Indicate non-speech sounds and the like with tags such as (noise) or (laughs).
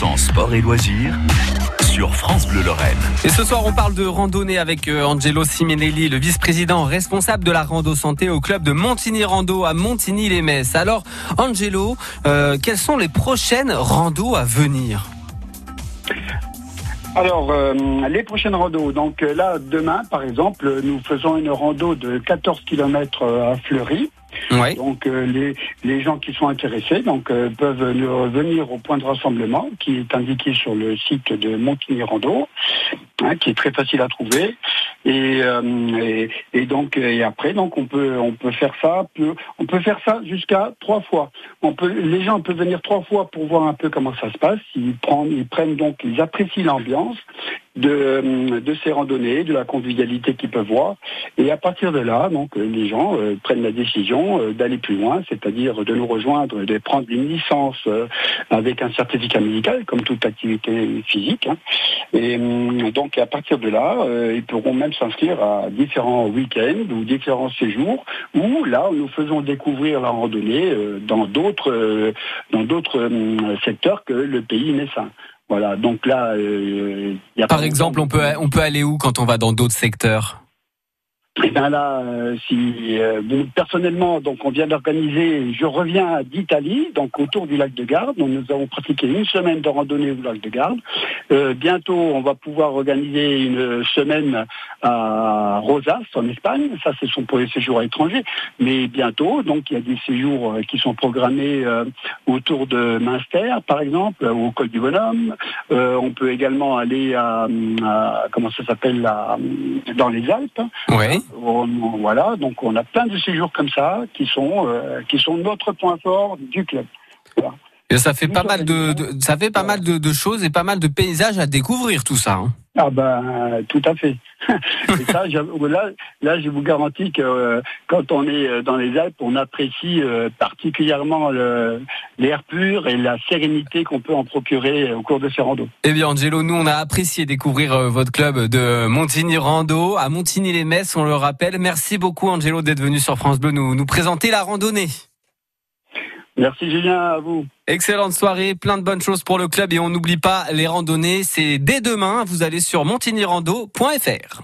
100% sport et loisirs sur France Bleu Lorraine. Et ce soir, on parle de randonnée avec euh, Angelo Simonelli, le vice-président responsable de la rando santé au club de Montigny Rando à Montigny-les-Messes. Alors, Angelo, euh, quelles sont les prochaines randos à venir? Alors, euh, les prochaines randos. Donc là, demain, par exemple, nous faisons une rando de 14 km à Fleury. Donc euh, les, les gens qui sont intéressés donc euh, peuvent venir au point de rassemblement qui est indiqué sur le site de Montigny Rando, hein, qui est très facile à trouver. Et, euh, et, et donc et après donc on peut on peut faire ça on peut faire ça jusqu'à trois fois. On peut les gens peuvent venir trois fois pour voir un peu comment ça se passe. Ils prennent ils prennent donc ils apprécient l'ambiance de, de ces randonnées, de la convivialité qu'ils peuvent voir. Et à partir de là, donc, euh, les gens euh, prennent la décision euh, d'aller plus loin, c'est-à-dire de nous rejoindre, de prendre une licence euh, avec un certificat médical, comme toute activité physique. hein. Et donc, à partir de là, euh, ils pourront même s'inscrire à différents week-ends ou différents séjours où, là, nous faisons découvrir la randonnée euh, dans d'autres euh, dans secteurs que le pays messin. Voilà, donc là, euh, il y a Par exemple, on peut, on peut aller où quand on va dans d'autres secteurs? Et bien là, euh, si euh, personnellement, donc on vient d'organiser, je reviens d'Italie, donc autour du lac de Garde. Nous avons pratiqué une semaine de randonnée au lac de Garde. Euh, bientôt, on va pouvoir organiser une semaine à Rosas, en Espagne. Ça, ce sont pour les séjours à l'étranger. Mais bientôt, donc il y a des séjours euh, qui sont programmés euh, autour de Münster, par exemple, au col du Bonhomme. Euh, on peut également aller à, comment ça s'appelle, dans les Alpes. On- voilà, donc on a plein de séjours comme ça qui sont euh, qui sont notre point fort du club. Et ça fait Nous pas mal de, organisons- de- ça fait pas mal de, de choses et pas mal de paysages à découvrir tout ça. hein. Ah ben tout à fait. (laughs) Là, je vous garantis que euh, quand on est euh, dans les Alpes, on apprécie euh, particulièrement l'air pur et la sérénité qu'on peut en procurer au cours de ces randos. Eh bien, Angelo, nous, on a apprécié découvrir votre club de Montigny Rando à Montigny-les-Messes, on le rappelle. Merci beaucoup, Angelo, d'être venu sur France Bleu nous présenter la randonnée. Merci Julien, à vous. Excellente soirée, plein de bonnes choses pour le club et on n'oublie pas les randonnées. C'est dès demain, vous allez sur montignyrando.fr.